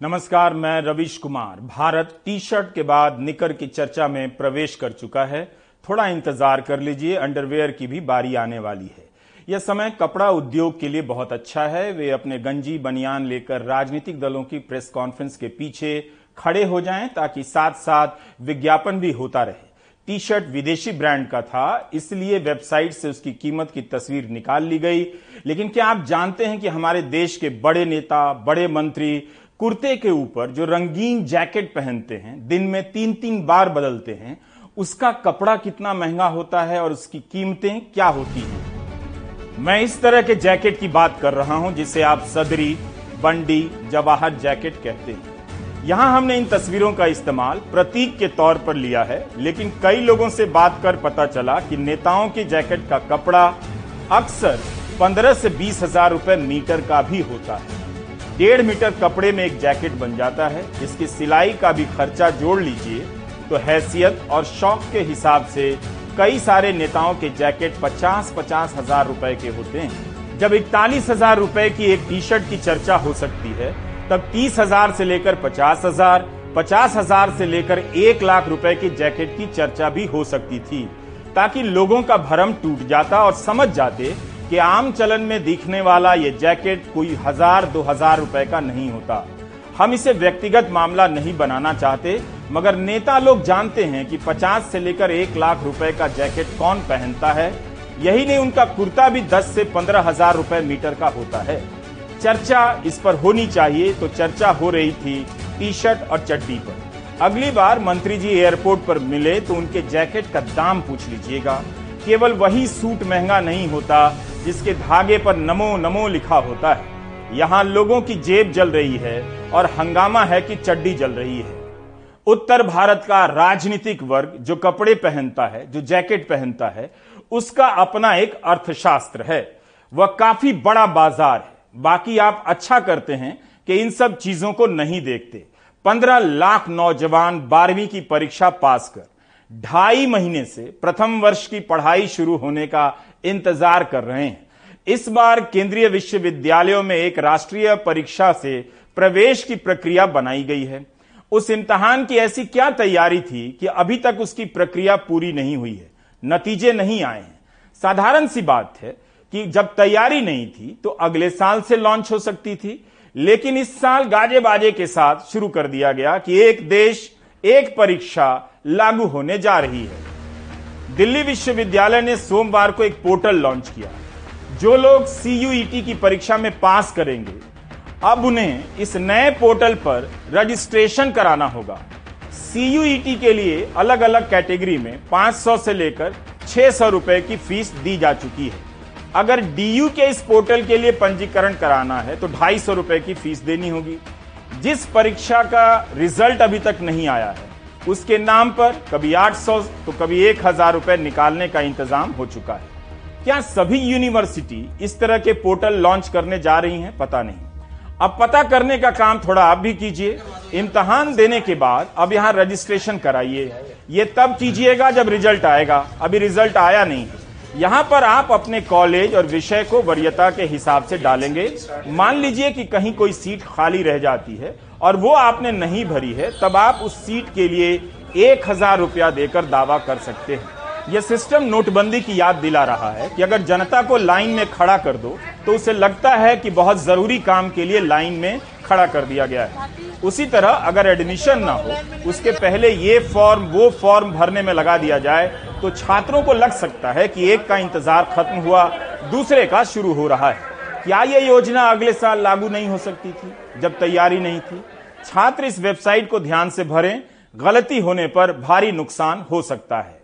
नमस्कार, मैं Ravish Kumar. Bharat T shirt के बाद निकर की चर्चा में प्रवेश कर चुका है। थोड़ा इंतज़ार कर लीजिए, अंडरवेयर की भी बारी आने वाली है। यह समय कपड़ा उद्योग के लिए बहुत अच्छा है। वे अपने गंजी बनियान लेकर राजनीतिक दलों की प्रेस कॉन्फ्रेंस के पीछे खड़े हो जाएँ ताकि साथ साथ विज्ञापन भी होता रहे। टी शर्ट विदेशी ब्रांड का था, इसलिए वेबसाइट से उसकी कीमत की तस्वीर निकाल ली गई। लेकिन क्या आप जानते हैं कि हमारे देश के बड़े नेता, बड़े मंत्री कुर्ते के ऊपर जो रंगीन जैकेट पहनते हैं, दिन में तीन तीन बार बदलते हैं, उसका कपड़ा कितना महँगा होता है और उसकी कीमतें क्या होती हैं? मैं इस तरह के जैकेट की बात कर रहा हूँ, जिसे आप सदरी, बंडी, जवाहर जैकेट कहते हैं। यहाँ हमने इन तस्वीरों का इस्तेमाल प्रतीक के तौर पर लिया है, लेकिन कई लोगों से बात कर पता चला कि नेताओं के जैकेट का कपड़ा अक्सर 15 से बीस हज़ार रुपए मीटर का भी होता है। डेढ़ मीटर कपड़े में एक जैकेट बन जाता है, जिसकी सिलाई का भी खर्चा जोड़ लीजिए तो हैसियत और शौक के हिसाब से कई सारे नेताओं के जैकेट पचास पचास हज़ार रुपए के होते हैं। जब इकतालीस हज़ार रुपए की एक टी शर्ट की चर्चा हो सकती है, तब तीस हज़ार से लेकर पचास हज़ार पचास हज़ार से लेकर एक लाख रुपए की जैकेट की चर्चा भी हो सकती थी, ताकि लोगों का भरम टूट जाता और समझ जाते कि आम चलन में दिखने वाला ये जैकेट कोई हज़ार, दो हज़ार रुपए का नहीं होता। हम इसे व्यक्तिगत मामला नहीं बनाना चाहते, मगर नेता लोग जानते हैं कि 50 से लेकर एक लाख रुपए का जैकेट कौन पहनता है। यही नहीं, उनका कुर्ता भी 10 से पंद्रह हज़ार रुपए मीटर का होता है। चर्चा इस पर होनी चाहिए तो चर्चा हो रही थी टी शर्ट और चड्डी पर। अगली बार मंत्री जी एयरपोर्ट पर मिले तो उनके जैकेट का दाम पूछ लीजिएगा। केवल वही सूट महँगा नहीं होता जिसके धागे पर नमो नमो लिखा होता है। यहाँ लोगों की जेब जल रही है और हंगामा है कि चड्डी जल रही है। उत्तर भारत का राजनीतिक वर्ग जो कपड़े पहनता है, जो जैकेट पहनता है, उसका अपना एक अर्थशास्त्र है। वह काफ़ी बड़ा बाज़ार है। बाकी आप अच्छा करते हैं कि इन सब चीज़ों को नहीं देखते। पंद्रह लाख नौजवान बारहवीं की परीक्षा पास कर, ढाई महीने से प्रथम वर्ष की पढ़ाई शुरू होने का इंतज़ार कर रहे हैं। इस बार केंद्रीय विश्वविद्यालयों में एक राष्ट्रीय परीक्षा से प्रवेश की प्रक्रिया बनाई गई है। उस इम्तहान की ऐसी क्या तैयारी थी कि अभी तक उसकी प्रक्रिया पूरी नहीं हुई है? नतीजे नहीं आए हैं। साधारण सी बात है कि जब तैयारी नहीं थी तो अगले साल से लॉन्च हो सकती थी। लेकिन इस साल गाजे बाजे के साथ शुरू कर दिया गया कि एक देश, एक परीक्षा लागू होने जा रही है। दिल्ली विश्वविद्यालय ने सोमवार को एक पोर्टल लॉन्च किया। जो लोग सीयूईटी की परीक्षा में पास करेंगे, अब उन्हें इस नए पोर्टल पर रजिस्ट्रेशन कराना होगा। सीयूईटी के लिए अलग अलग कैटेगरी में 500 से लेकर 600 रुपए की फ़ीस दी जा चुकी है। अगर डीयू के इस पोर्टल के लिए पंजीकरण कराना है तो ढाई सौ रुपए की फ़ीस देनी होगी। जिस परीक्षा का रिज़ल्ट अभी तक नहीं आया है, उसके नाम पर कभी 800 तो कभी एक हज़ार रुपए निकालने का इंतज़ाम हो चुका है। क्या सभी यूनिवर्सिटी इस तरह के पोर्टल लॉन्च करने जा रही हैं? पता नहीं। अब पता करने का काम थोड़ा आप भी कीजिए। इम्तहान देने के बाद अब यहाँ रजिस्ट्रेशन कराइए। ये तब कीजिएगा जब रिज़ल्ट आएगा। अभी रिज़ल्ट आया नहीं। यहाँ पर आप अपने कॉलेज और विषय को वरीयता के हिसाब से डालेंगे। मान लीजिए कि कहीं कोई सीट खाली रह जाती है और वो आपने नहीं भरी है, तब आप उस सीट के लिए एक हज़ार रुपया देकर दावा कर सकते हैं। यह सिस्टम नोटबंदी की याद दिला रहा है कि अगर जनता को लाइन में खड़ा कर दो तो उसे लगता है कि बहुत ज़रूरी काम के लिए लाइन में खड़ा कर दिया गया है। उसी तरह अगर एडमिशन ना हो, उसके पहले ये फॉर्म वो फॉर्म भरने में लगा दिया जाए तो छात्रों को लग सकता है कि एक का इंतज़ार खत्म हुआ, दूसरे का शुरू हो रहा है। क्या ये योजना अगले साल लागू नहीं हो सकती थी, जब तैयारी नहीं थी? छात्र इस वेबसाइट को ध्यान से भरें, गलती होने पर भारी नुकसान हो सकता है।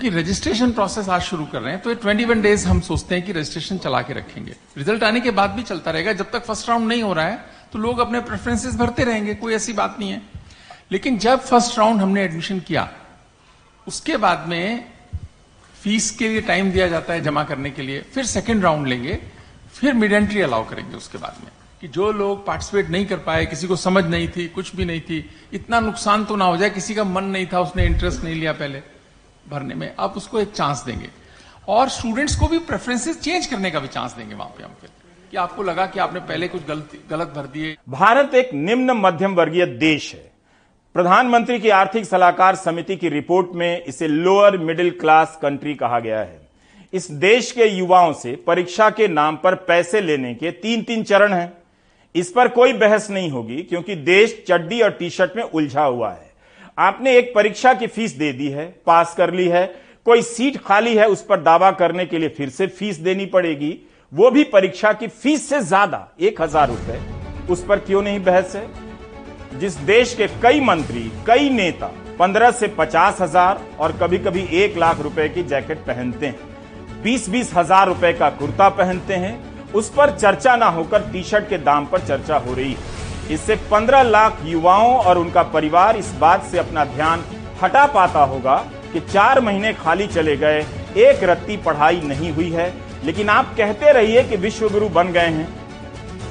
कि रजिस्ट्रेशन प्रोसेस आज शुरू कर रहे हैं तो ये 21 डेज़ हम सोचते हैं कि रजिस्ट्रेशन चला के रखेंगे। रिज़ल्ट आने के बाद भी चलता रहेगा। जब तक फ़र्स्ट राउंड नहीं हो रहा है तो लोग अपने प्रेफरेंसेस भरते रहेंगे, कोई ऐसी बात नहीं है। लेकिन जब फ़र्स्ट राउंड हमने एडमिशन किया, उसके बाद में फ़ीस के लिए टाइम दिया जाता है जमा करने के लिए। फिर सेकेंड राउंड लेंगे, फिर मिड एंट्री अलाउ करेंगे उसके बाद में। कि जो लोग पार्टिसिपेट नहीं कर पाए, किसी को समझ नहीं थी, कुछ भी नहीं थी, इतना नुकसान तो ना हो जाए, किसी का मन नहीं था, उसने इंटरेस्ट नहीं लिया पहले। भरने में, आप उसको एक चांस देंगे। और स्टूडेंट्स को भी प्रेफरेंसेस चेंज करने का भी चांस देंगे वहाँ पे हम फिर, कि आपको लगा कि आपने पहले कुछ गलत गलत भर दिए। भारत एक निम्न मध्यम वर्गीय देश है। प्रधानमंत्री की आर्थिक सलाहकार समिति की रिपोर्ट में इसे लोअर मिडिल क्लास कंट्री कहा गया है। इस देश के युवाओं से परीक्षा के नाम पर पैसे लेने के तीन तीन चरण हैं। इस पर कोई बहस नहीं होगी, क्योंकि देश चड्डी और टी शर्ट में उलझा हुआ है। आपने एक परीक्षा की फ़ीस दे दी है, पास कर ली है, कोई सीट खाली है उस पर दावा करने के लिए फिर से फ़ीस देनी पड़ेगी, वो भी परीक्षा की फ़ीस से ज़्यादा, एक हज़ार रुपए, उस पर क्यों नहीं बहस है? जिस देश के कई मंत्री, कई नेता पंद्रह से पचास हज़ार और कभी कभी एक लाख रुपए की जैकेट पहनते हैं बीस बीस हज़ार रुपए का कुर्ता पहनते हैं, उस पर चर्चा ना होकर टी शर्ट के दाम पर चर्चा हो रही है। इससे पंद्रह लाख युवाओं और उनका परिवार इस बात से अपना ध्यान हटा पाता होगा कि चार महीने खाली चले गए, एक रत्ती पढ़ाई नहीं हुई है। लेकिन आप कहते रहिए कि विश्व गुरु बन गए हैं।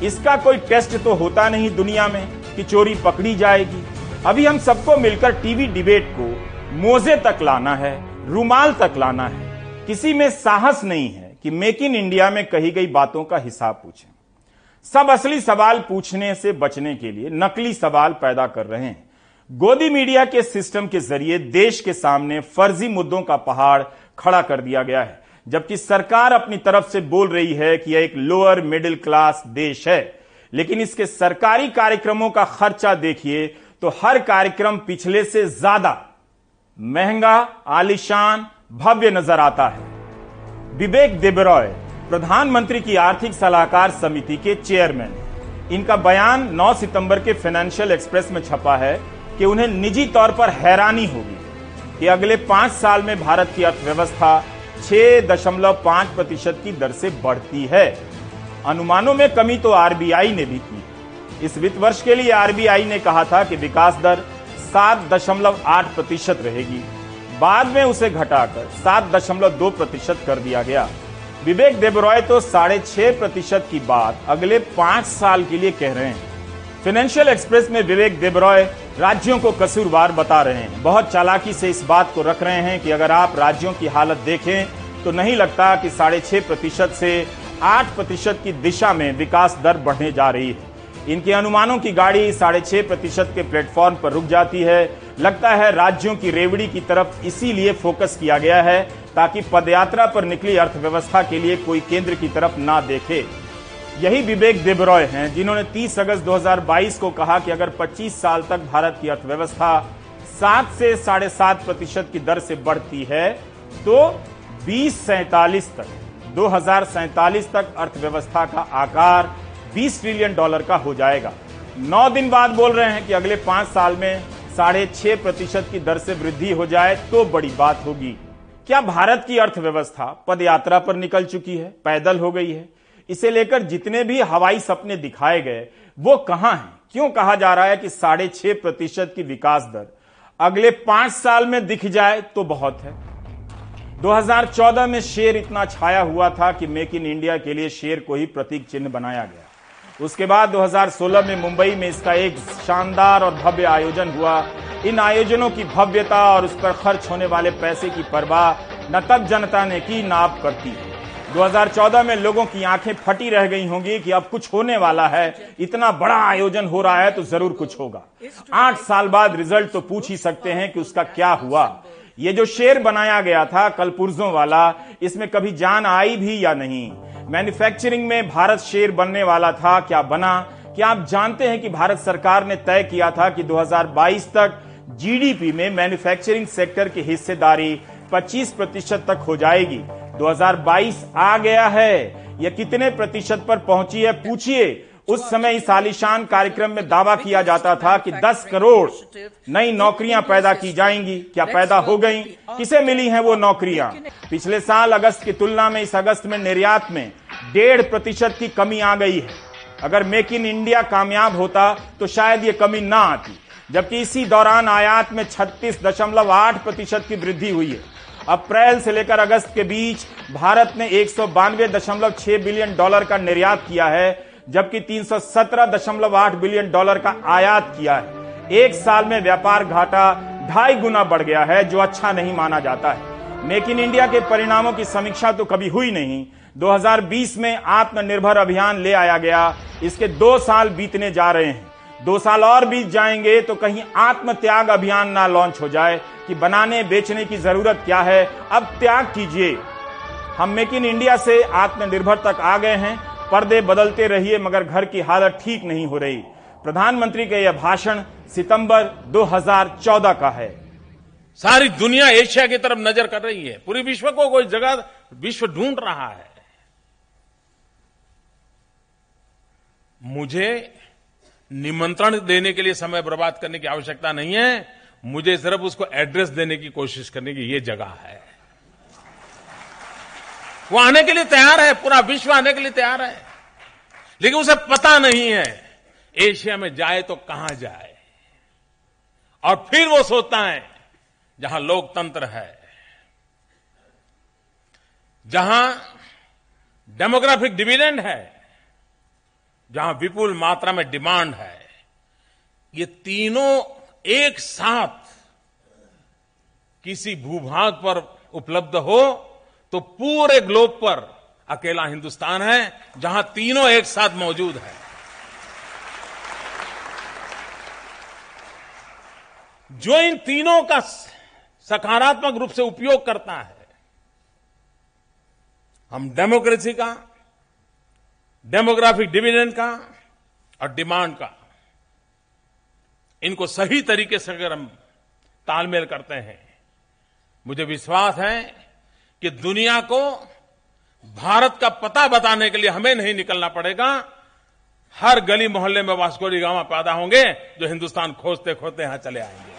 इसका कोई टेस्ट तो होता नहीं दुनिया में कि चोरी पकड़ी जाएगी। अभी हम सबको मिलकर टीवी डिबेट को मोजे तक लाना है, रुमाल तक लाना है। किसी में साहस नहीं है कि मेक इन इंडिया में कही गई बातों का हिसाब पूछें। सब असली सवाल पूछने से बचने के लिए नकली सवाल पैदा कर रहे हैं। गोदी मीडिया के सिस्टम के ज़रिए देश के सामने फर्जी मुद्दों का पहाड़ खड़ा कर दिया गया है, जबकि सरकार अपनी तरफ़ से बोल रही है कि यह एक लोअर मिडिल क्लास देश है। लेकिन इसके सरकारी कार्यक्रमों का खर्चा देखिए तो हर कार्यक्रम पिछले से ज़्यादा महँगा, आलिशान, भव्य नज़र आता है। विवेक देबरॉय प्रधानमंत्री की आर्थिक सलाहकार समिति के चेयरमैन। इनका बयान 9 सितंबर के फाइनेंशियल एक्सप्रेस में छपा है कि उन्हें निजी तौर पर हैरानी होगी कि अगले पाँच साल में भारत की अर्थव्यवस्था 6.5 प्रतिशत की दर से बढ़ती है। अनुमानों में कमी तो आरबीआई ने भी की। इस वित्त वर्ष के लिए आरबीआई ने कहा था कि विकास दर 7.8 प्रतिशत रहेगी। बाद में उसे घटाकर 7.2 प्रतिशत कर दिया गया। विवेक देबरॉय तो साढ़े छह प्रतिशत की बात अगले पाँच साल के लिए कह रहे हैं। फाइनेंशियल एक्सप्रेस में विवेक देबरॉय राज्यों को कसूरवार बता रहे हैं। बहुत चालाकी से इस बात को रख रहे हैं कि अगर आप राज्यों की हालत देखें तो नहीं लगता कि साढ़े छह प्रतिशत से आठ प्रतिशत की दिशा में विकास दर बढ़ने जा रही है। इनके अनुमानों की गाड़ी साढ़े छह प्रतिशत के प्लेटफॉर्म पर रुक जाती है। लगता है राज्यों की रेवड़ी की तरफ़ इसीलिए फोकस किया गया है ताकि पदयात्रा पर निकली अर्थव्यवस्था के लिए कोई केंद्र की तरफ़ ना देखे। यही विवेक देबरॉय हैं, जिन्होंने 30 अगस्त 2022 को कहा कि अगर 25 साल तक भारत की अर्थव्यवस्था सात से साढ़े सात प्रतिशत की दर से बढ़ती है तो बीस सैतालीस तक, दो तक अर्थव्यवस्था का आकार 20 ट्रिलियन डॉलर का हो जाएगा। नौ दिन बाद बोल रहे हैं कि अगले पाँच साल में साढ़े छह प्रतिशत की दर से वृद्धि हो जाए तो बड़ी बात होगी। क्या भारत की अर्थव्यवस्था पदयात्रा पर निकल चुकी है? पैदल हो गई है। इसे लेकर जितने भी हवाई सपने दिखाए गए, वो कहाँ हैं? क्यों कहा जा रहा है कि साढ़े छह प्रतिशत की विकास दर अगले पाँच साल में दिख जाए तो बहुत है। 2014 में शेर इतना छाया हुआ था कि मेक इन इंडिया के लिए शेर को ही प्रतीक चिन्ह बनाया गया। उसके बाद 2016 में मुंबई में इसका एक शानदार और भव्य आयोजन हुआ। इन आयोजनों की भव्यता और उस पर खर्च होने वाले पैसे की परवाह न तब जनता ने की, न अब करती। है 2014 में लोगों की आँखें फटी रह गई होंगी कि अब कुछ होने वाला है। इतना बड़ा आयोजन हो रहा है तो ज़रूर कुछ होगा। आठ साल बाद रिज़ल्ट तो पूछ ही सकते हैं कि उसका क्या हुआ। ये जो शेर बनाया गया था कल पुर्जों वाला, इसमें कभी जान आई भी या नहीं? मैन्युफैक्चरिंग में भारत शेर बनने वाला था, क्या बना? क्या आप जानते हैं कि भारत सरकार ने तय किया था कि 2022 तक जीडीपी में मैन्युफैक्चरिंग सेक्टर की हिस्सेदारी 25 प्रतिशत तक हो जाएगी। 2022 आ गया है। यह कितने प्रतिशत पर पहुँची है, पूछिए। उस समय इस आलिशान कार्यक्रम में दावा किया जाता था कि 10 करोड़ नई नौकरियाँ पैदा की जाएँगी। क्या पैदा हो गई? किसे मिली हैं वो नौकरियाँ? पिछले साल अगस्त की तुलना में इस अगस्त में निर्यात में डेढ़ प्रतिशत की कमी आ गई है। अगर मेक इन इंडिया कामयाब होता तो शायद ये कमी ना आती। जबकि इसी दौरान आयात में छत्तीस दशमलव आठ प्रतिशत की वृद्धि हुई है। अप्रैल से लेकर अगस्त के बीच भारत ने एक बिलियन डॉलर का निर्यात किया है, जबकि 317.8 बिलियन डॉलर का आयात किया है। एक साल में व्यापार घाटा ढाई गुना बढ़ गया है, जो अच्छा नहीं माना जाता है। मेक इन इंडिया के परिणामों की समीक्षा तो कभी हुई नहीं। 2020 में आत्मनिर्भर अभियान ले आया गया। इसके दो साल बीतने जा रहे हैं। दो साल और बीत जाएँगे तो कहीं आत्म त्याग अभियान ना लॉन्च हो जाए कि बनाने, बेचने की ज़रूरत क्या है। अब त्याग कीजिए। हम मेक इन इंडिया से आत्मनिर्भर तक आ गए हैं। पर्दे बदलते रहिए, मगर घर की हालत ठीक नहीं हो रही। प्रधानमंत्री का यह भाषण सितंबर 2014 का है। सारी दुनिया एशिया की तरफ़ नज़र कर रही है। पूरी विश्व को कोई जगह, विश्व ढूंढ रहा है। मुझे निमंत्रण देने के लिए समय बर्बाद करने की आवश्यकता नहीं है। मुझे सिर्फ़ उसको एड्रेस देने की कोशिश करने की ये जगह है। वो आने के लिए तैयार है, पूरा विश्व आने के लिए तैयार है। लेकिन उसे पता नहीं है, एशिया में जाए तो कहाँ जाए। और फिर वो सोचता है, जहाँ लोकतंत्र है, जहाँ डेमोग्राफिक डिविडेंड है जहाँ विपुल मात्रा में डिमांड है, ये तीनों एक साथ किसी भूभाग पर उपलब्ध हो तो पूरे ग्लोब पर अकेला हिंदुस्तान है, जहाँ तीनों एक साथ मौजूद है। जो इन तीनों का सकारात्मक रूप से उपयोग करता है, हम डेमोक्रेसी का डेमोग्राफिक डिविडेंड का और डिमांड का। इनको सही तरीके से अगर हम तालमेल करते हैं, मुझे विश्वास है कि दुनिया को भारत का पता बताने के लिए हमें नहीं निकलना पड़ेगा। हर गली मोहल्ले में वास्कोडी गाँव पैदा होंगे जो हिंदुस्तान खोजते खोजते यहाँ चले आएँगे।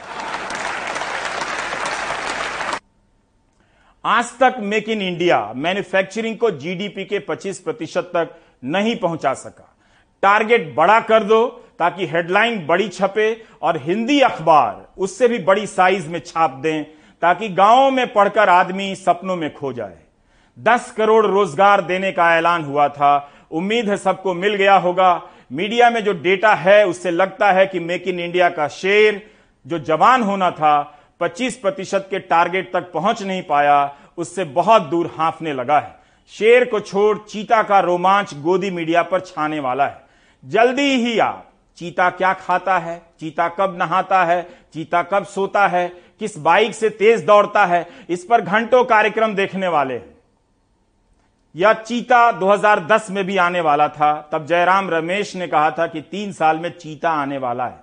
आज तक मेक इन इंडिया मैन्युफैक्चरिंग को जीडीपी के 25 प्रतिशत तक नहीं पहुँचा सका। टारगेट बड़ा कर दो ताकि हेडलाइन बड़ी छपे और हिंदी अखबार उससे भी बड़ी साइज़ में छाप दें ताकि गाँवों में पढ़कर आदमी सपनों में खो जाए। दस करोड़ रोज़गार देने का ऐलान हुआ था। उम्मीद है सबको मिल गया होगा। मीडिया में जो डेटा है, उससे लगता है कि मेक इन इंडिया का शेर, जो जवान होना था 25 प्रतिशत के टारगेट तक पहुँच नहीं पाया, उससे बहुत दूर हांफने लगा है। शेर को छोड़ चीता का रोमांच गोदी मीडिया पर छाने वाला है। जल्दी ही आप चीता क्या खाता है? चीता कब नहाता है? चीता कब सोता है? किस बाइक से तेज दौड़ता है? इस पर घंटों कार्यक्रम देखने वाले हैं। यह चीता 2010 में भी आने वाला था। तब जयराम रमेश ने कहा था कि तीन साल में चीता आने वाला है।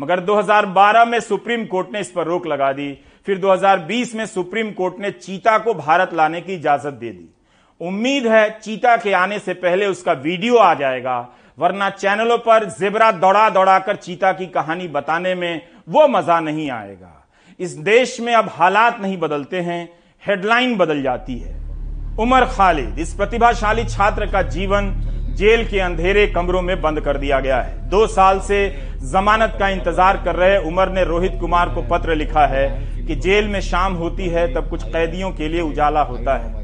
मगर 2012 में सुप्रीम कोर्ट ने इस पर रोक लगा दी। फिर 2020 में सुप्रीम कोर्ट ने चीता को भारत लाने की इजाज़त दे दी। उम्मीद है चीता के आने से पहले उसका वीडियो आ जाएगा, वरना चैनलों पर जेबरा दौड़ा दौड़ाकर चीता की कहानी बताने में वो मज़ा नहीं आएगा। इस देश में अब हालात नहीं बदलते हैं, हेडलाइन बदल जाती है। उमर खालिद, इस प्रतिभाशाली छात्र का जीवन जेल के अंधेरे कमरों में बंद कर दिया गया है। दो साल से जमानत का इंतज़ार कर रहे उमर ने रोहित कुमार को पत्र लिखा है कि जेल में शाम होती है तब कुछ कैदियों के लिए उजाला होता है।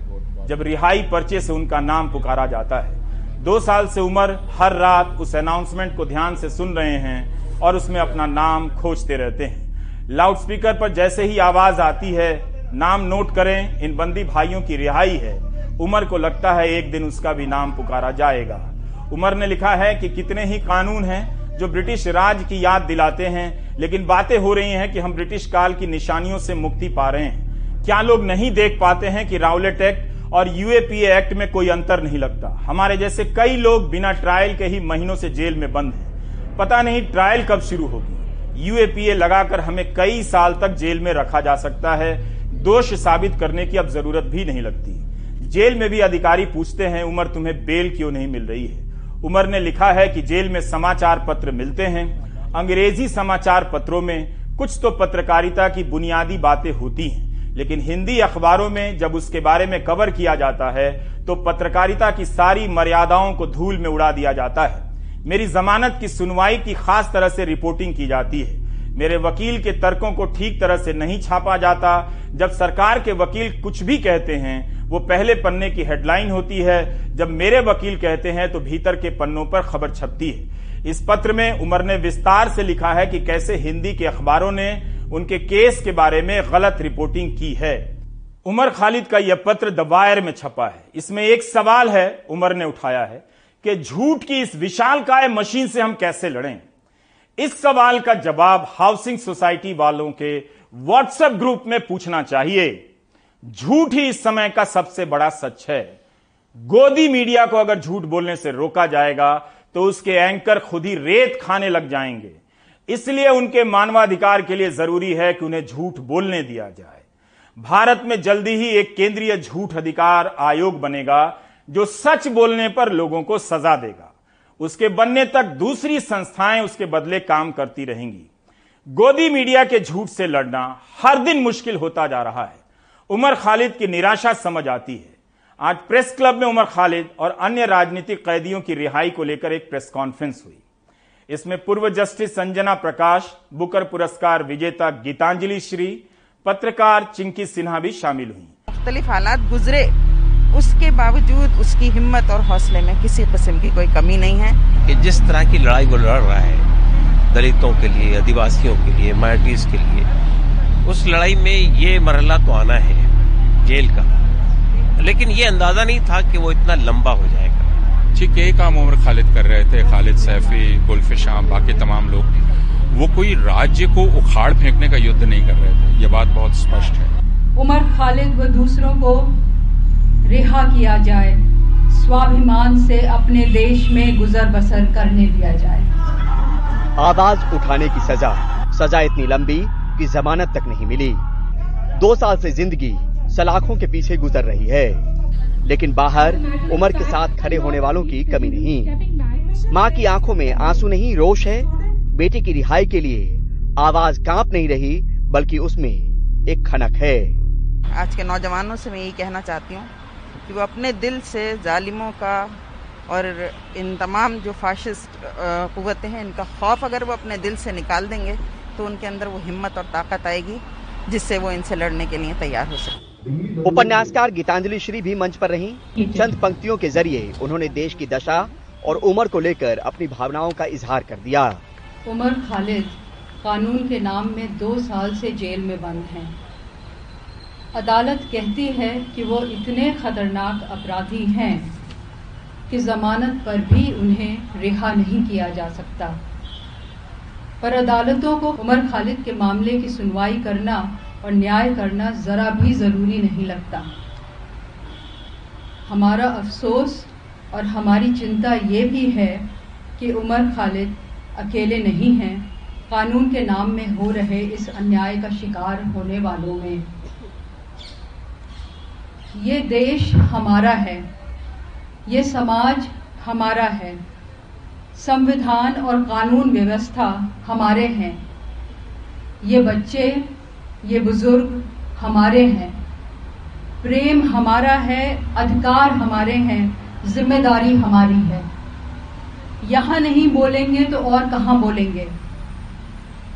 जब रिहाई पर्चे से उनका नाम पुकारा जाता है। दो साल से उमर, हर रात उस अनाउंसमेंट को ध्यान से सुन रहे हैं और उसमें अपना नाम खोजते रहते हैं। लाउडस्पीकर पर जैसे ही आवाज़ आती है, नाम नोट करें, इन बंदी भाइयों की रिहाई है। उमर को लगता है एक दिन उसका भी नाम पुकारा जाएगा। उमर ने लिखा है कि कितने ही कानून हैं जो ब्रिटिश राज की याद दिलाते हैं, लेकिन बातें हो रही हैं कि हम ब्रिटिश काल की निशानियों से मुक्ति पा रहे हैं। क्या लोग नहीं देख पाते हैं कि राउलेट एक्ट और यूएपीए एक्ट में कोई अंतर नहीं लगता। हमारे जैसे कई लोग बिना ट्रायल के ही महीनों से जेल में बंद हैं। पता नहीं ट्रायल कब शुरू होगी। यूएपीए लगाकर हमें कई साल तक जेल में रखा जा सकता है। दोष साबित करने की अब ज़रूरत भी नहीं लगती। जेल में भी अधिकारी पूछते हैं, उमर, तुम्हें बेल क्यों नहीं मिल रही है? उमर ने लिखा है कि जेल में समाचार पत्र मिलते हैं। अंग्रेज़ी समाचार पत्रों में कुछ तो पत्रकारिता की बुनियादी बातें होती हैं। लेकिन हिंदी अखबारों में जब उसके बारे में कवर किया जाता है तो पत्रकारिता की सारी मर्यादाओं को धूल में उड़ा दिया जाता है। मेरी जमानत की सुनवाई की खास तरह से रिपोर्टिंग की जाती है। मेरे वकील के तर्कों को ठीक तरह से नहीं छापा जाता। जब सरकार के वकील कुछ भी कहते हैं, वो पहले पन्ने की हेडलाइन होती है। जब मेरे वकील कहते हैं तो भीतर के पन्नों पर खबर छपती है। इस पत्र में उमर ने विस्तार से लिखा है कि कैसे हिंदी के अखबारों ने उनके केस के बारे में गलत रिपोर्टिंग की है। उमर खालिद का यह पत्र द वायर में छपा है। इसमें एक सवाल है, उमर ने उठाया है, कि झूठ की इस विशाल काय मशीन से हम कैसे लड़ें? इस सवाल का जवाब हाउसिंग सोसाइटी वालों के व्हाट्सएप ग्रुप में पूछना चाहिए। झूठ ही इस समय का सबसे बड़ा सच है। गोदी मीडिया को अगर झूठ बोलने से रोका जाएगा तो उसके एंकर खुद ही रेत खाने लग जाएँगे। इसलिए उनके मानवाधिकार के लिए ज़रूरी है कि उन्हें झूठ बोलने दिया जाए। भारत में जल्दी ही एक केंद्रीय झूठ अधिकार आयोग बनेगा, जो सच बोलने पर लोगों को सजा देगा। उसके बनने तक दूसरी संस्थाएँ उसके बदले काम करती रहेंगी। गोदी मीडिया के झूठ से लड़ना हर दिन मुश्किल होता जा रहा है। उमर खालिद की निराशा समझ आती है। आज प्रेस क्लब में उमर खालिद और अन्य राजनीतिक कैदियों की रिहाई को लेकर एक प्रेस कॉन्फ्रेंस हुई। इसमें पूर्व जस्टिस संजना प्रकाश बुकर पुरस्कार विजेता गीतांजलि श्री पत्रकार चिंकी सिन्हा भी शामिल हुई। मुख्तलिफ़ हालात गुजरे उसके बावजूद उसकी हिम्मत और हौसले में किसी किस्म की कोई कमी नहीं है। कि जिस तरह की लड़ाई वो लड़ रहा है दलितों के लिए आदिवासियों के लिए माइनॉरिटीज के लिए उस लड़ाई में ये मरहला तो आना है जेल का। लेकिन ये अंदाज़ा नहीं था कि वो इतना लंबा हो जाएगा। ठीक एक काम उम्र खालिद कर रहे थे खालिद सैफी गुलफिशाम बाकी तमाम लोग। वो कोई राज्य को उखाड़ फेंकने का युद्ध नहीं कर रहे थे। ये बात बहुत स्पष्ट है। उमर खालिद व दूसरों को रिहा किया जाए स्वाभिमान से अपने देश में गुजर बसर करने दिया जाए। आवाज़ उठाने की सजा। सजा इतनी लंबी कि जमानत तक नहीं मिली। दो साल से ज़िंदगी सलाखों के पीछे गुजर रही है। लेकिन बाहर उम्र के साथ खड़े होने वालों की कमी नहीं। माँ की आँखों में आँसू नहीं, रोष है। बेटे की रिहाई के लिए आवाज़ काँप नहीं रही, बल्कि उसमें एक खनक है। आज के नौजवानों से मैं यही कहना चाहती हूँ कि वो अपने दिल से जालिमों का और इन तमाम जो फाशिस्ट कुतें हैं, इनका खौफ अगर वो अपने दिल से निकाल देंगे तो उनके अंदर वो हिम्मत और ताकत आएगी, जिससे वो इनसे लड़ने के लिए तैयार हो सके। उपन्यासकार गीतांजलि श्री भी मंच पर रही। चंद पंक्तियों के ज़रिए उन्होंने देश की दशा और उम्र को लेकर अपनी भावनाओं का इजहार कर दिया। उमर खालिद कानून के नाम में दो साल से जेल में बंद हैं। अदालत कहती है कि वो इतने खतरनाक अपराधी हैं कि जमानत पर भी उन्हें रिहा नहीं किया जा सकता। पर अदालतों को उमर खालिद के मामले की सुनवाई करना और न्याय करना ज़रा भी ज़रूरी नहीं लगता। हमारा अफसोस और हमारी चिंता ये भी है कि उमर खालिद अकेले नहीं हैं, कानून के नाम में हो रहे इस अन्याय का शिकार होने वालों में। ये देश हमारा है, ये समाज हमारा है, संविधान और कानून व्यवस्था हमारे हैं। ये बच्चे ये बुज़ुर्ग हमारे हैं। प्रेम हमारा है, अधिकार हमारे हैं, ज़िम्मेदारी हमारी है। यहाँ नहीं बोलेंगे तो और कहाँ बोलेंगे?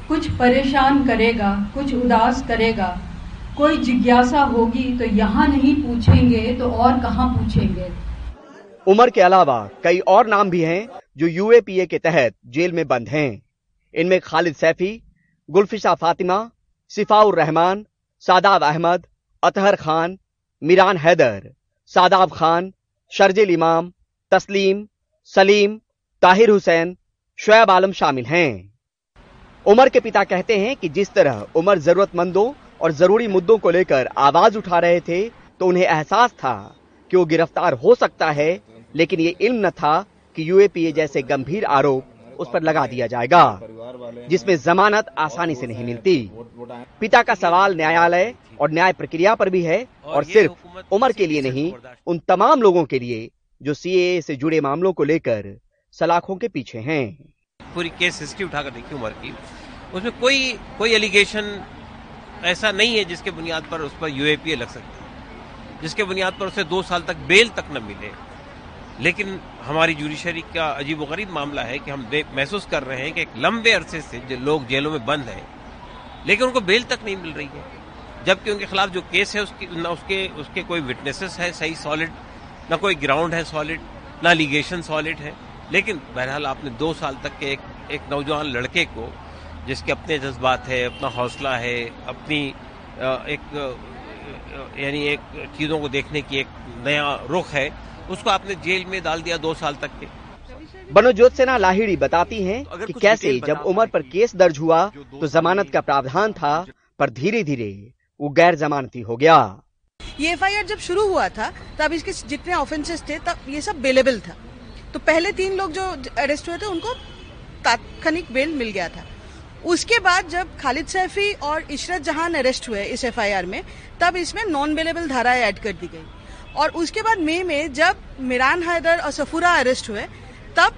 कुछ परेशान करेगा, कुछ उदास करेगा। कोई जिज्ञासा होगी तो यहाँ नहीं पूछेंगे तो और कहाँ पूछेंगे? उमर के अलावा कई और नाम भी हैं जो यूएपीए के तहत जेल में बंद हैं। इनमें खालिद सैफी, गुलफिशा फातिमा सिफाउर रहमान, सादाब अहमद, अतहर खान, मीरान हैदर, सादाब खान, शर्जिल इमाम, तस्लीम, सलीम, ताहिर हुसैन, शुएब आलम शामिल हैं। उमर के पिता कहते हैं कि जिस तरह उमर जरूरतमंदों और ज़रूरी मुद्दों को लेकर आवाज़ उठा रहे थे तो उन्हें एहसास था कि वो गिरफ़्तार हो सकता है, लेकिन ये इल्म न था कि यूएपीए जैसे गंभीर आरोप उस पर लगा दिया जाएगा जिसमें जमानत आसानी से नहीं मिलती। पिता का सवाल न्यायालय और न्याय प्रक्रिया पर भी है और सिर्फ़ उम्र के लिए नहीं उन तमाम लोगों के लिए जो सीए से जुड़े मामलों को लेकर सलाखों के पीछे हैं। पूरी केस हिस्ट्री उठाकर देखी उमर की। उसमें कोई कोई एलिगेशन ऐसा नहीं है जिसके बुनियाद पर उस पर यूएपीए लग सकती है। जिसके बुनियाद पर उसे दो साल तक बेल तक न मिले। लेकिन हमारी जुडिशरी का अजीब गरीब मामला है कि हम महसूस कर रहे हैं कि एक लंबे अरसे से जो लोग जेलों में बंद हैं, लेकिन उनको बेल तक नहीं मिल रही है। जबकि उनके खिलाफ जो केस है, उसकी न उसके उसके कोई विटनेसेस है सही सॉलिड ना कोई ग्राउंड है सॉलिड ना लीगेशन सॉलिड है। लेकिन बहरहाल आपने दो साल तक के एक एक नौजवान लड़के को, जिसके अपने जज्बात है, अपना हौसला है, अपनी एक यानी एक चीज़ों को देखने की एक नया रुख है उसको आपने जेल में डाल दिया दो साल तक के। बनोज्योत सेना लाहिड़ी बताती हैं कि कैसे जब उमर पर केस दर्ज हुआ तो जमानत का प्रावधान था पर धीरे धीरे वो गैर जमानती हो गया। ये एफ़ जब शुरू हुआ था तब इसके जितने ऑफेंसेस थे तब ये सब बेलेबल था। तो पहले तीन लोग जो अरेस्ट हुए थे उनको तात्कालिक बेल मिल गया था। उसके बाद जब खालिद सैफी और इशरत जहान अरेस्ट हुए इस एफआईआर में तब इसमें नॉन बेलेबल धाराएँ ऐड कर दी गई। और उसके बाद मई में जब मिरान हैदर और सफूरा अरेस्ट हुए तब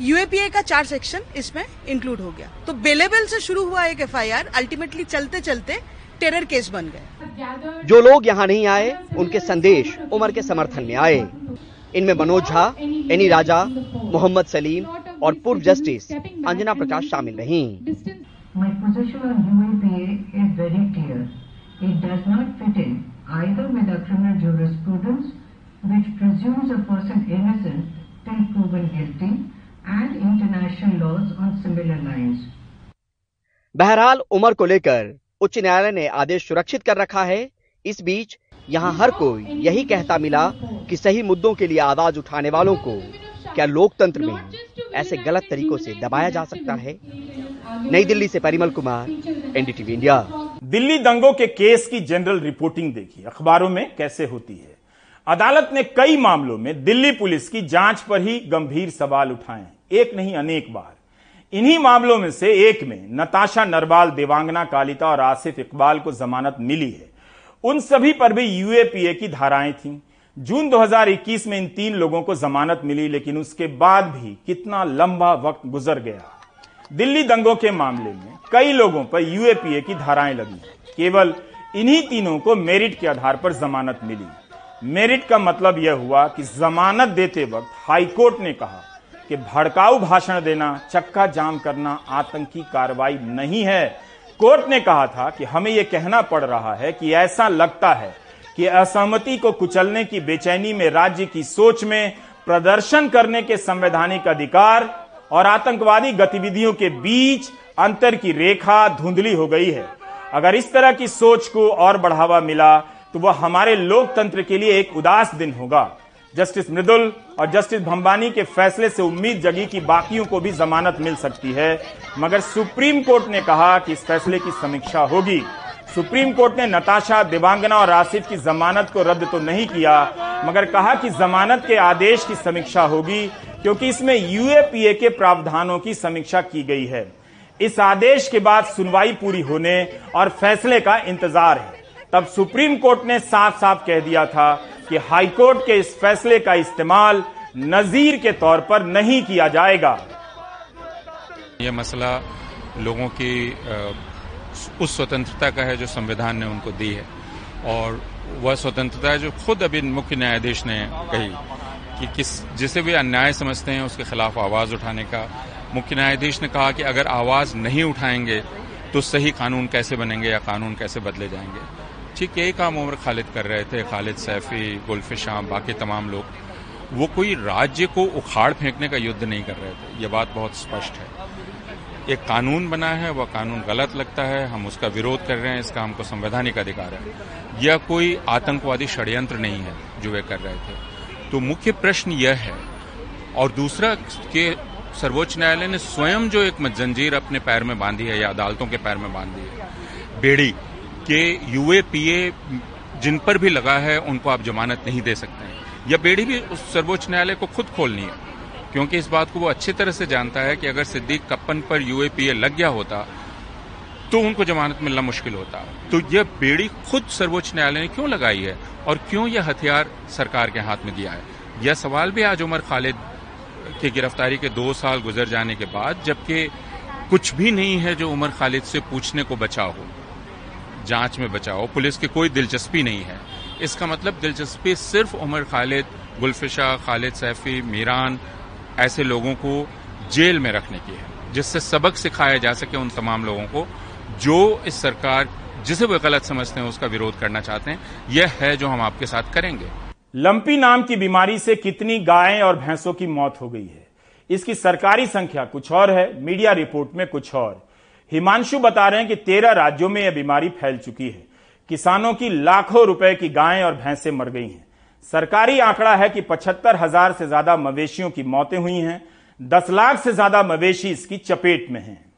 यूएपीए का चार सेक्शन इसमें इंक्लूड हो गया। तो बेलेबल से शुरू हुआ एक एफआईआर अल्टीमेटली चलते चलते टेरर केस बन गए। जो लोग यहाँ नहीं आए उनके संदेश उमर के समर्थन में आए। इनमें मनोज झा एनी राजा मोहम्मद सलीम और पूर्व जस्टिस अंजना प्रकाश शामिल रही। My position on UAPA is very clear. It does not fit in. Either with the criminal jurisprudence, which presumes a person innocent till proven guilty, and international laws on similar lines. बहरहाल उमर को लेकर उच्च न्यायालय ने आदेश सुरक्षित कर रखा है। इस बीच यहाँ हर कोई यही कहता मिला कि सही मुद्दों के लिए आवाज़ उठाने वालों को क्या लोकतंत्र में ऐसे गलत तरीकों से दबाया जा सकता है? नई दिल्ली से परिमल कुमार एनडीटीवी इंडिया। दिल्ली दंगों के केस की जनरल रिपोर्टिंग देखी। अखबारों में कैसे होती है? अदालत ने कई मामलों में दिल्ली पुलिस की जाँच पर ही गंभीर सवाल उठाए। एक नहीं, अनेक बार। इन्हीं मामलों में से एक में नताशा नरवाल, देवांगना कालिता और आसिफ इकबाल को जमानत मिली है। उन सभी पर भी यूएपीए की धाराएँ थीं। जून 2021 में इन तीन लोगों को जमानत मिली, लेकिन उसके बाद भी कितना लंबा वक्त गुजर गया। दिल्ली दंगों के मामले में कई लोगों पर यूएपीए की धाराएँ लगी। केवल इन्हीं तीनों को मेरिट के आधार पर जमानत मिली। मेरिट का मतलब यह हुआ कि जमानत देते वक्त हाईकोर्ट ने कहा कि भड़काऊ भाषण देना, चक्का जाम करना, आतंकी कार्रवाई नहीं है। कोर्ट ने कहा था कि हमें यह कहना पड़ रहा है कि ऐसा लगता है कि असहमति को कुचलने की बेचैनी में राज्य की सोच में प्रदर्शन करने के संवैधानिक अधिकार और आतंकवादी गतिविधियों के बीच अंतर की रेखा धुंधली हो गई है। अगर इस तरह की सोच को और बढ़ावा मिला तो वह हमारे लोकतंत्र के लिए एक उदास दिन होगा। जस्टिस मृदुल और जस्टिस भंबानी के फैसले से उम्मीद जगी कि बाकियों को भी जमानत मिल सकती है। मगर सुप्रीम कोर्ट ने कहा कि इस फैसले की समीक्षा होगी। सुप्रीम कोर्ट ने नताशा, दिवांगना और आसिफ की जमानत को रद्द तो नहीं किया, मगर कहा कि जमानत के आदेश की समीक्षा होगी। क्योंकि इसमें यूएपीए के प्रावधानों की समीक्षा की गई है। इस आदेश के बाद सुनवाई पूरी होने और फैसले का इंतज़ार है। तब सुप्रीम कोर्ट ने साफ़ साफ़ कह दिया था कि हाईकोर्ट के इस फैसले का इस्तेमाल नजीर के तौर पर नहीं किया जाएगा। यह मसला लोगों की उस स्वतंत्रता का है जो संविधान ने उनको दी है। और वह स्वतंत्रता जो खुद अभी मुख्य न्यायाधीश ने कही। कि किस, जिसे वे अन्याय समझते हैं, उसके खिलाफ आवाज़ उठाने का। मुख्य न्यायाधीश ने कहा कि अगर आवाज़ नहीं उठाएँगे तो सही कानून कैसे बनेंगे या कानून कैसे बदले जाएँगे? ठीक यही काम उम्र खालिद कर रहे थे, खालिद, सैफी गुल्फ शाम बाकी तमाम लोग। वो कोई राज्य को उखाड़ फेंकने का युद्ध नहीं कर रहे थे। ये बात बहुत स्पष्ट है। एक कानून बना है, वह कानून गलत लगता है, हम उसका विरोध कर रहे हैं, इसका हमको संवैधानिक अधिकार है। यह कोई आतंकवादी षड्यंत्र नहीं है जो वे कर रहे थे। तो मुख्य प्रश्न यह है। और दूसरा, कि सर्वोच्च न्यायालय ने स्वयं जो एक जंजीर अपने पैर में बांधी है या अदालतों के पैर में बांधी है, बेड़ी, के यूएपीए जिन पर भी लगा है, उनको आप जमानत नहीं दे सकते हैं। यह बेड़ी भी उस सर्वोच्च न्यायालय को खुद खोलनी है, क्योंकि इस बात को वो अच्छी तरह से जानता है कि अगर सिद्दीक कप्पन पर यूएपीए लग गया होता तो उनको जमानत मिलना मुश्किल होता। तो यह बेड़ी खुद सर्वोच्च न्यायालय ने क्यों लगाई है? और क्यों यह हथियार सरकार के हाथ में दिया है? यह सवाल भी आज उमर खालिद की गिरफ्तारी के दो साल गुजर जाने के बाद, जबकि कुछ भी नहीं है जो उमर खालिद से पूछने को बचा हो। जाँच में बचा हो। पुलिस की कोई दिलचस्पी नहीं है। इसका मतलब दिलचस्पी सिर्फ़ उमर खालिद, गुलफिशा, खालिद सैफी, मीरान, ऐसे लोगों को जेल में रखने की है, जिससे सबक सिखाया जा सके उन तमाम लोगों को। जो इस सरकार जिसे वे गलत समझते हैं, उसका विरोध करना चाहते हैं, यह है जो हम आपके साथ करेंगे। लंपी नाम की बीमारी से कितनी गायें और भैंसों की मौत हो गई है? इसकी सरकारी संख्या कुछ और है, मीडिया रिपोर्ट में कुछ और। हिमांशु बता रहे हैं कि तेरह राज्यों में यह बीमारी फैल चुकी है। किसानों की लाखों रुपए की गायें और भैंसें मर गई हैं। सरकारी आंकड़ा है कि पचहत्तर हज़ार से ज़्यादा मवेशियों की मौतें हुई हैं। दस लाख से ज़्यादा मवेशी इसकी चपेट में हैं।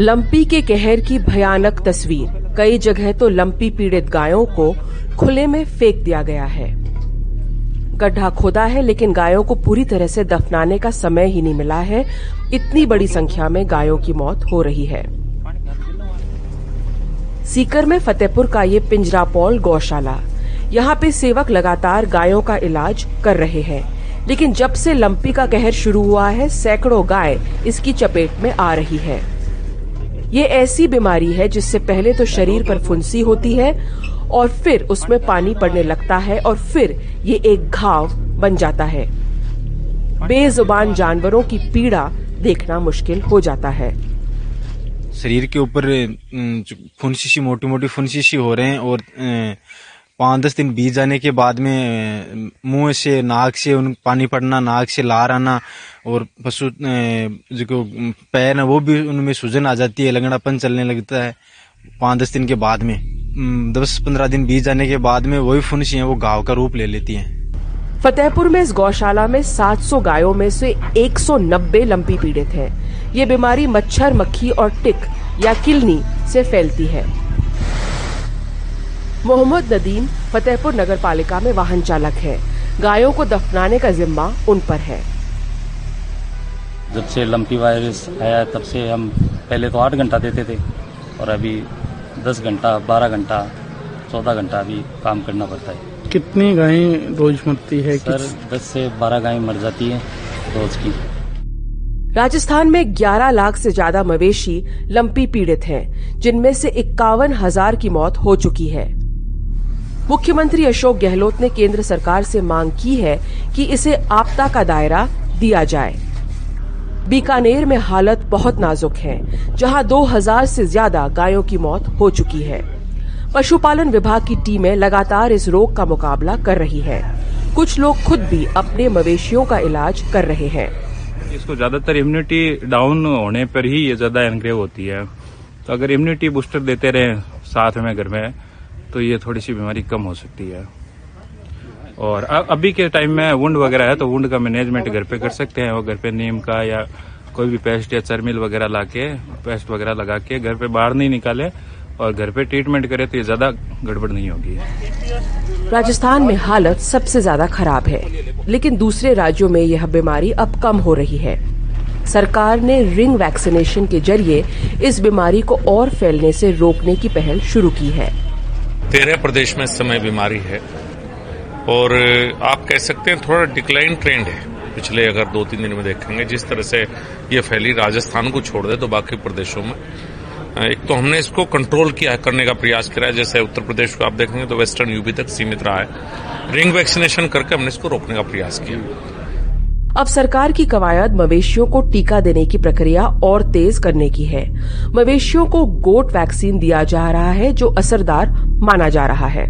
लंपी के कहर की भयानक तस्वीर। कई जगह तो लंपी पीड़ित गायों को खुले में फेंक दिया गया है। गड्ढा खोदा है, लेकिन गायों को पूरी तरह से दफनाने का समय ही नहीं मिला है। इतनी बड़ी संख्या में गायों की मौत हो रही है। सीकर में फतेहपुर का ये पिंजरापौल गौशाला। यहाँ पे सेवक लगातार गायों का इलाज कर रहे हैं। लेकिन जब से लंपी का कहर शुरू हुआ है, सैकड़ों गाय इसकी चपेट में आ रही है। ये ऐसी बीमारी है जिससे पहले तो शरीर पर फुंसी होती है और फिर उसमें पानी पड़ने लगता है और फिर ये एक घाव बन जाता है। बेजुबान जानवरों की पीड़ा देखना मुश्किल हो जाता है। शरीर के ऊपर फुंसी सी मोटी मोटी फुंसी सी हो रहे हैं और पाँच दस दिन बीत जाने के बाद में, मुँह से, नाक से, उन पानी पड़ना, नाक से लार आना, और पशु जो पैर है वो भी उनमें सूजन आ जाती है, लंगड़ापन चलने लगता है, पाँच दस दिन के बाद में। दस पंद्रह दिन बीत जाने के बाद में वही फुंसी है, वो गाँव का रूप ले लेती हैं। फतेहपुर में इस गौशाला में 700 गायों में से 190 लंपी पीड़ित हैं। ये बीमारी मच्छर, मक्खी और टिक या किलनी से फैलती है। मोहम्मद नदीम फतेहपुर नगर पालिका में वाहन चालक है। गायों को दफनाने का जिम्मा उन पर है। जब से लंपी वायरस आया तब से हम पहले तो आठ घंटा देते थे और अभी दस घंटा बारह घंटा चौदह घंटा अभी काम करना पड़ता है। कितनी गायें रोज मरती है? सर दस से बारह गायें मर जाती हैं रोज की। राजस्थान में 11 लाख से ज़्यादा मवेशी लंपी पीड़ित हैं, जिनमें से इक्यावन हज़ार की मौत हो चुकी है। मुख्यमंत्री अशोक गहलोत ने केंद्र सरकार से मांग की है कि इसे आपदा का दायरा दिया जाए। बीकानेर में हालत बहुत नाजुक है, जहाँ 2000 से ज़्यादा गायों की मौत हो चुकी है। पशुपालन विभाग की टीमें लगातार इस रोग का मुकाबला कर रही है। कुछ लोग खुद भी अपने मवेशियों का इलाज कर रहे हैं। इसको ज़्यादातर इम्यूनिटी डाउन होने पर ही ये ज़्यादा एनग्रेव होती है। तो अगर इम्यूनिटी बूस्टर देते रहे साथ में घर में तो ये थोड़ी सी बीमारी कम हो सकती है। और अभी के टाइम में वुंड वगैरह है तो वुंड का मैनेजमेंट घर पे कर सकते हैं, और घर पे नीम का या कोई भी पेस्ट या चरमिल वगैरह ला के पेस्ट वगैरह लगा के घर पे बाहर नहीं निकाले, और घर पे ट्रीटमेंट करे तो ये ज़्यादा गड़बड़ नहीं होगी। राजस्थान में हालत सबसे ज़्यादा खराब है, लेकिन दूसरे राज्यों में यह बीमारी अब कम हो रही है। सरकार ने रिंग वैक्सीनेशन के ज़रिए इस बीमारी को और फैलने से रोकने की पहल शुरू की है। तेरह प्रदेश में इस समय बीमारी है। और आप कह सकते हैं थोड़ा डिक्लाइन ट्रेंड है। पिछले अगर दो तीन दिन में देखेंगे, जिस तरह से ये फैली राजस्थान को छोड़ दे तो बाकी प्रदेशों में। एक तो हमने इसको कंट्रोल किया करने का प्रयास किया जैसे उत्तर प्रदेश को आप देखेंगे तो वेस्टर्न यूपी तक सीमित रहा है। रिंग वैक्सीनेशन करके हमने इसको रोकने का प्रयास किया। अब सरकार की कवायद मवेशियों को टीका देने की प्रक्रिया और तेज करने की है। मवेशियों को गोट वैक्सीन दिया जा रहा है, जो असरदार माना जा रहा है।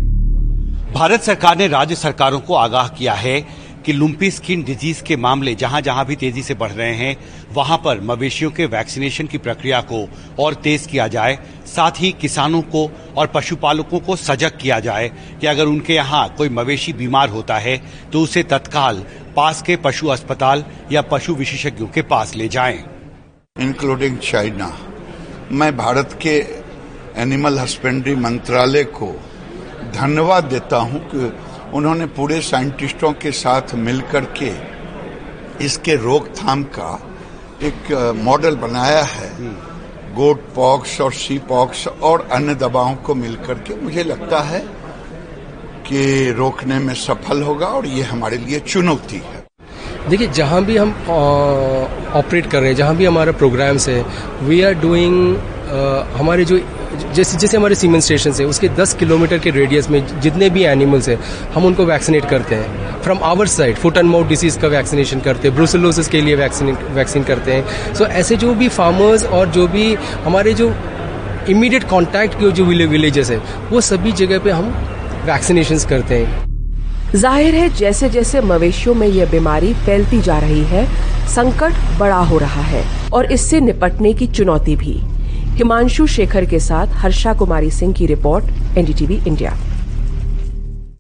भारत सरकार ने राज्य सरकारों को आगाह किया है कि लुम्पी स्किन डिज़ीज़ के मामले जहाँ जहाँ भी तेज़ी से बढ़ रहे हैं, वहाँ पर मवेशियों के वैक्सीनेशन की प्रक्रिया को और तेज किया जाए, साथ ही किसानों को और पशुपालकों को सजग किया जाए कि अगर उनके यहाँ कोई मवेशी बीमार होता है तो उसे तत्काल पास के पशु अस्पताल या पशु विशेषज्ञों के पास ले जाएँ। इंक्लूडिंग चाइना मैं भारत के एनिमल हस्बेंड्री मंत्रालय को धन्यवाद देता हूँ कि उन्होंने पूरे साइंटिस्टों के साथ मिलकर के इसके रोकथाम का एक मॉडल बनाया है। गोट पॉक्स और सी पॉक्स और अन्य दवाओं को मिलकर के मुझे लगता है कि रोकने में सफल होगा और ये हमारे लिए चुनौती है। देखिए जहाँ भी हम ऑपरेट कर रहे हैं जहाँ भी हमारा प्रोग्राम्स है वी आर डूइंग हमारे जो जैसे जैसे हमारे सीमेंट स्टेशन है उसके 10 किलोमीटर के रेडियस में जितने भी एनिमल्स हैं हम उनको वैक्सीनेट करते हैं। From our side foot and mouth disease का वैक्सीनेशन करते हैं ब्रूसलोसिस के लिए वैक्सीन वैक्सीन करते हैं। सो so, ऐसे जो भी फार्मर्स और जो भी हमारे जो इमीडिएट कॉन्टैक्ट के जो विलेजेस है वो सभी जगह पे हम वैक्सीनेशन करते हैं। ज़ाहिर है जैसे जैसे मवेशियों में यह बीमारी फैलती जा रही है संकट बड़ा हो रहा है और इससे निपटने की चुनौती भी। हिमांशु शेखर के साथ हर्षा कुमारी सिंह की रिपोर्ट एनडीटीवी इंडिया।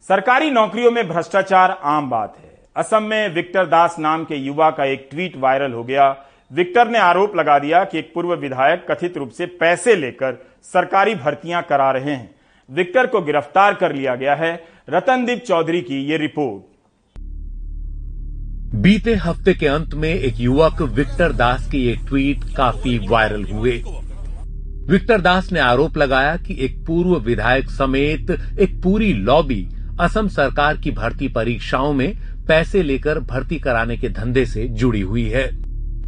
सरकारी नौकरियों में भ्रष्टाचार आम बात है। असम में विक्टर दास नाम के युवा का एक ट्वीट वायरल हो गया। विक्टर ने आरोप लगा दिया कि एक पूर्व विधायक कथित रूप से पैसे लेकर सरकारी भर्तियाँ करा रहे हैं। विक्टर को गिरफ़्तार कर लिया गया है। रतनदीप चौधरी की ये रिपोर्ट। बीते हफ़्ते के अंत में एक युवक विक्टर दास की ये ट्वीट काफ़ी वायरल हुए। विक्टर दास ने आरोप लगाया कि एक पूर्व विधायक समेत एक पूरी लॉबी असम सरकार की भर्ती परीक्षाओं में पैसे लेकर भर्ती कराने के धंधे से जुड़ी हुई है।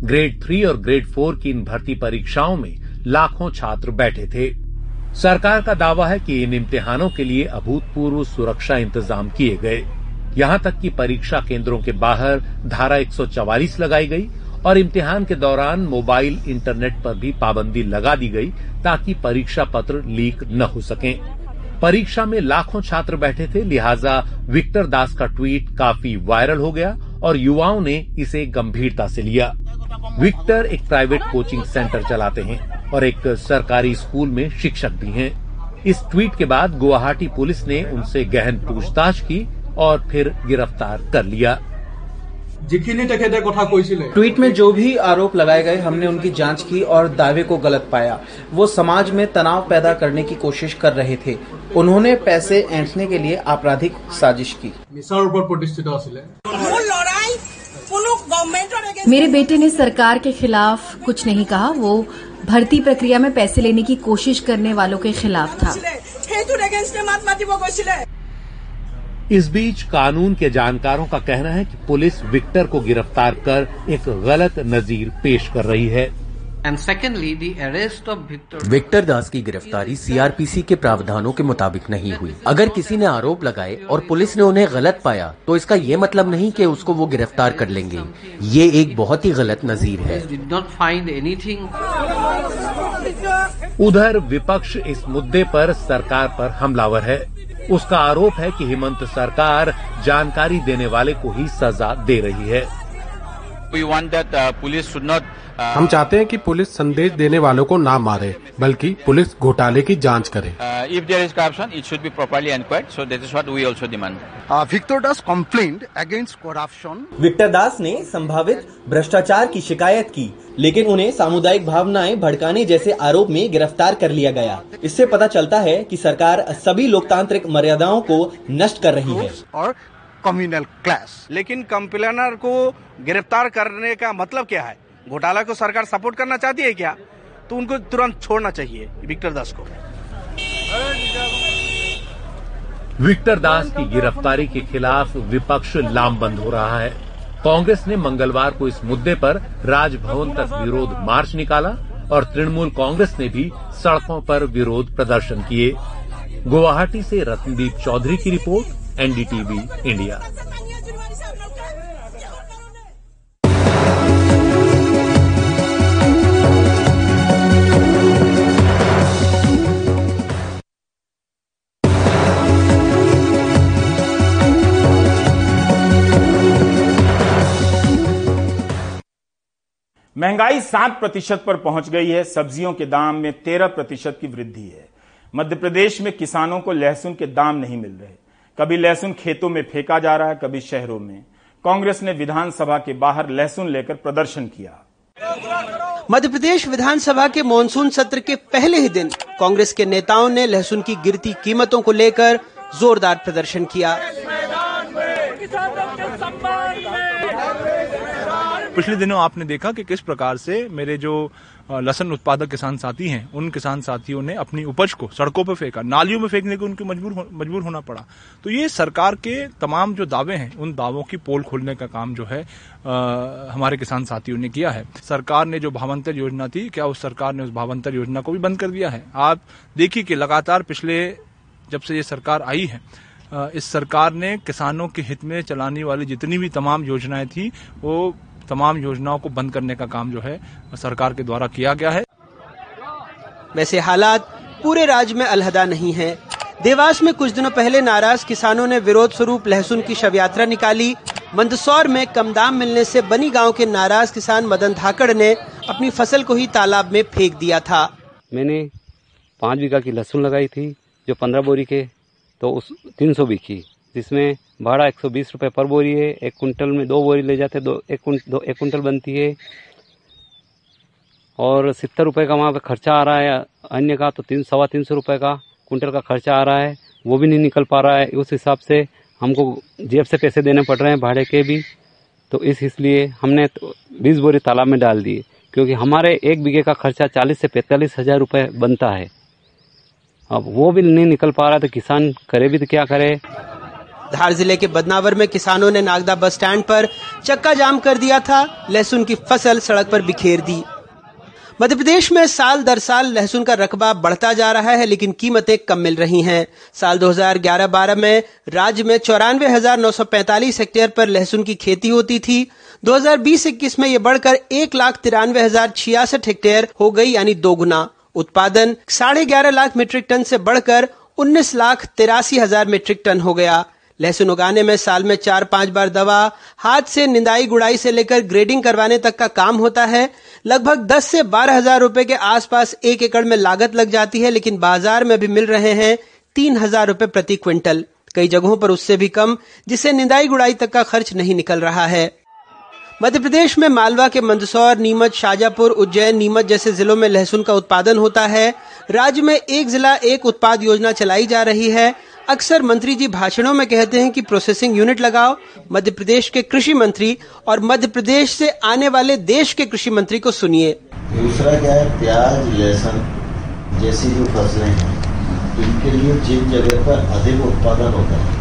ग्रेड थ्री और ग्रेड फोर की इन भर्ती परीक्षाओं में लाखों छात्र बैठे थे। सरकार का दावा है कि इन इम्तिहानों के लिए अभूतपूर्व सुरक्षा इंतज़ाम किए गए। यहाँ तक कि परीक्षा केंद्रों के बाहर धारा 144 लगाई गई और इम्तिहान के दौरान मोबाइल इंटरनेट पर भी पाबंदी लगा दी गई ताकि परीक्षा पत्र लीक न हो सकें। परीक्षा में लाखों छात्र बैठे थे, लिहाजा विक्टर दास का ट्वीट काफ़ी वायरल हो गया और युवाओं ने इसे गंभीरता से लिया। विक्टर एक प्राइवेट कोचिंग सेंटर चलाते हैं और एक सरकारी स्कूल में शिक्षक भी हैं। इस ट्वीट के बाद गुवाहाटी पुलिस ने उनसे गहन पूछताछ की और फिर गिरफ़्तार कर लिया। যিখিনি তেখেতে কথা কৈছিলে ट्वीट में जो भी आरोप लगाए गए हमने उनकी जांच की और दावे को गलत पाया वो समाज में तनाव पैदा करने की कोशिश कर रहे थे उन्होंने पैसे ऐंठने के लिए आपराधिक साजिश की মিছাৰ ওপৰত প্ৰতিষ্ঠিত আছিলে मेरे बेटे ने सरकार के खिलाफ कुछ नहीं कहा वो भर्ती प्रक्रिया में पैसे लेने की कोशिश करने वालों के खिलाफ था इस बीच कानून के जानकारों का कहना है कि पुलिस विक्टर को गिरफ़्तार कर एक गलत नजीर पेश कर रही है। And secondly, the arrest of Victor Victor Das की गिरफ्तारी सीआरपीसी के प्रावधानों के मुताबिक नहीं हुई। अगर किसी ने आरोप लगाए और पुलिस ने उन्हें गलत पाया तो इसका ये मतलब नहीं कि उसको वो गिरफ़्तार कर लेंगे। ये एक बहुत ही गलत नजीर है. उधर विपक्ष इस मुद्दे पर सरकार पर हमलावर है। उसका आरोप है कि हेमंत सरकार जानकारी देने वाले को ही सजा दे रही है। हम चाहते हैं कि पुलिस संदेश देने वालों को ना मारे बल्कि पुलिस घोटाले की जाँच करे uh, if there is corruption, it should be properly inquired. So that is what we also demand. Uh, Victor Das complained against corruption. Victor Das ने संभावित भ्रष्टाचार की शिकायत की लेकिन उन्हें सामुदायिक भावनाएँ भड़काने जैसे आरोप में गिरफ़्तार कर लिया गया इससे पता चलता है कि सरकार सभी लोकतांत्रिक मर्यादाओं को नष्ट कर रही है और कम्युनल क्लास लेकिन कंप्लेनर को गिरफ़्तार करने का मतलब क्या है? घोटाला को सरकार सपोर्ट करना चाहती है क्या? तो उनको तुरंत छोड़ना चाहिए विक्टर दास को। विक्टर दास की गिरफ्तारी के खिलाफ विपक्ष लामबंद हो रहा है। कांग्रेस ने मंगलवार को इस मुद्दे पर राजभवन तक विरोध मार्च निकाला और तृणमूल कांग्रेस ने भी सड़कों पर विरोध प्रदर्शन किए। गुवाहाटी से रतनदीप चौधरी की रिपोर्ट। NDTV India. महँगाई सात प्रतिशत पर पहुँच गई है। सब्जियों के दाम में तेरह प्रतिशत की वृद्धि है। मध्य प्रदेश में किसानों को लहसुन के दाम नहीं मिल रहे। कभी लहसुन खेतों में फेंका जा रहा है कभी शहरों में। कांग्रेस ने विधानसभा के बाहर लहसुन लेकर प्रदर्शन किया। मध्य प्रदेश विधानसभा के मानसून सत्र के पहले ही दिन कांग्रेस के नेताओं ने लहसुन की गिरती कीमतों को लेकर जोरदार प्रदर्शन किया। पिछले दिनों आपने देखा कि किस प्रकार से मेरे जो लसन उत्पादक किसान साथी हैं। उन किसान साथियों ने अपनी उपज को सड़कों पर फेंका। नालियों में फेंकने को उनको मजबूर हो, मजबूर होना पड़ा। तो ये सरकार के तमाम जो दावे हैं उन दावों की पोल खोलने का काम जो है आ, हमारे किसान साथियों ने किया है। सरकार ने जो भावंतर योजना थी क्या उस सरकार ने उस भावंतर योजना को भी बंद कर दिया है? आप देखिए कि लगातार पिछले जब से ये सरकार आई है इस सरकार ने किसानों के हित में चलाने वाली जितनी भी तमाम योजनाएँ थी वो तमाम योजनाओं को बंद करने का काम जो है सरकार के द्वारा किया गया है। वैसे हालात पूरे राज्य में अलहदा नहीं है। देवास में कुछ दिनों पहले नाराज़ किसानों ने विरोध स्वरूप लहसुन की शव यात्रा निकाली। मंदसौर में कम दाम मिलने से बनी गाँव के नाराज़ किसान मदन धाकड़ ने अपनी फ़सल को ही तालाब में फेंक दिया था। मैंने पाँच बीघा की लहसुन लगाई थी जो पंद्रह बोरी के तो उस तीन सौ बिकी जिसमें भाड़ा एक सौ बीस रुपये पर बोरी है, एक कुंटल में दो बोरी ले जाते दो, एक दो, एक कुंटल बनती है। और सत्तर रुपये का वहाँ पे खर्चा आ रहा है, अन्य का तो तीन, सवा तीन सौ रुपये का कुंटल का खर्चा आ रहा है, वो भी नहीं निकल पा रहा है। उस हिसाब से हमको जेब से पैसे देने पड़ रहे हैं, भाड़े के भी। तो इस इसलिए हमने तो बीस बोरी तालाब में डाल दिए क्योंकि हमारे एक बीघे का खर्चा चालीस से पैंतालीस हज़ार रुपये बनता है। अब वो भी नहीं निकल पा रहा तो किसान करे भी तो क्या करे? धार ज़िले के बदनावर में किसानों ने नागदा बस स्टैंड पर चक्का जाम कर दिया था। लहसुन की फ़सल सड़क पर बिखेर दी। मध्य प्रदेश में साल दर साल लहसुन का रकबा बढ़ता जा रहा है, लेकिन कीमतें कम मिल रही हैं। साल 2011-12 में राज्य में चौरानवे हज़ार नौ सौ हेक्टेयर पर लहसुन की खेती होती थी। 2020-21 में ये बढ़कर एक लाख तिरानवे हज़ार छियासठ हेक्टेयर हो गई, यानी दो गुना। उत्पादन साढ़े ग्यारह लाख मीट्रिक टन से बढ़कर उन्नीस लाख तिरासी हज़ार मीट्रिक टन हो गया। लहसुन उगाने में साल में चार पाँच बार दवा, हाथ से निंदाई गुड़ाई से लेकर ग्रेडिंग करवाने तक का काम होता है। लगभग 10 से बारह हज़ार रूपए के आसपास एक एकड़ में लागत लग जाती है, लेकिन बाज़ार में भी मिल रहे हैं तीन हज़ार रूपए प्रति क्विंटल। कई जगहों पर उससे भी कम, जिससे निंदाई गुड़ाई तक का खर्च नहीं निकल रहा है। मध्य प्रदेश में मालवा के मंदसौर, नीमच, शाजापुर, उज्जैन, नीमच जैसे जिलों में लहसुन का उत्पादन होता है। राज्य में एक जिला एक उत्पाद योजना चलाई जा रही है। अक्सर मंत्री जी भाषणों में कहते हैं कि प्रोसेसिंग यूनिट लगाओ, मध्य प्रदेश के कृषि मंत्री और मध्य प्रदेश से आने वाले देश के कृषि मंत्री को सुनिए। दूसरा क्या है, प्याज, लहसुन जैसी जो फ़सलें हैं, इनके लिए जिन जगह पर अधिक उत्पादन होता है,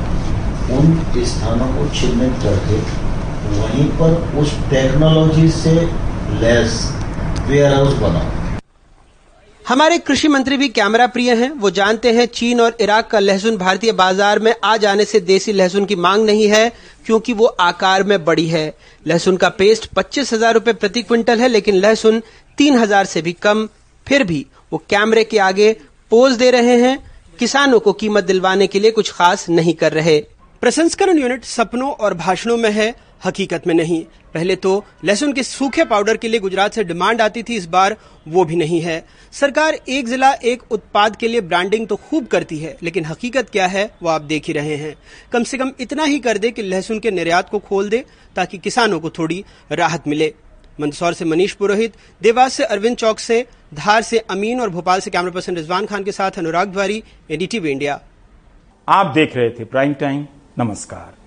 उन स्थानों को चिन्हित करके वहीं पर उस टेक्नोलॉजी से लेस वेयर हाउस बनाओ। हमारे कृषि मंत्री भी कैमरा प्रिय हैं। वो जानते हैं चीन और इराक का लहसुन भारतीय बाज़ार में आ जाने से देसी लहसुन की मांग नहीं है, क्योंकि वो आकार में बड़ी है। लहसुन का पेस्ट पच्चीस हज़ार रूपए प्रति क्विंटल है, लेकिन लहसुन तीन हज़ार से भी कम। फिर भी वो कैमरे के आगे पोज दे रहे हैं। किसानों को कीमत दिलवाने के लिए कुछ खास नहीं कर रहे। प्रसंस्करण यूनिट सपनों और भाषणों में है। हकीकत में नहीं। पहले तो लहसुन के सूखे पाउडर के लिए गुजरात से डिमांड आती थी, इस बार वो भी नहीं है। सरकार एक जिला, एक उत्पाद के लिए ब्रांडिंग तो खूब करती है, लेकिन हकीकत क्या है, वो आप देख ही रहे हैं। कम से कम इतना ही कर दे कि लहसुन के निर्यात को खोल दे, ताकि किसानों को थोड़ी राहत मिले। मंदसौर से मनीष पुरोहित, देवास से अरविंद चौक से, धार से अमीन और भोपाल से कैमरा पर्सन रिजवान खान के साथ अनुराग द्वारी एडीटीवी इंडिया। आप देख रहे थे प्राइम टाइम, नमस्कार।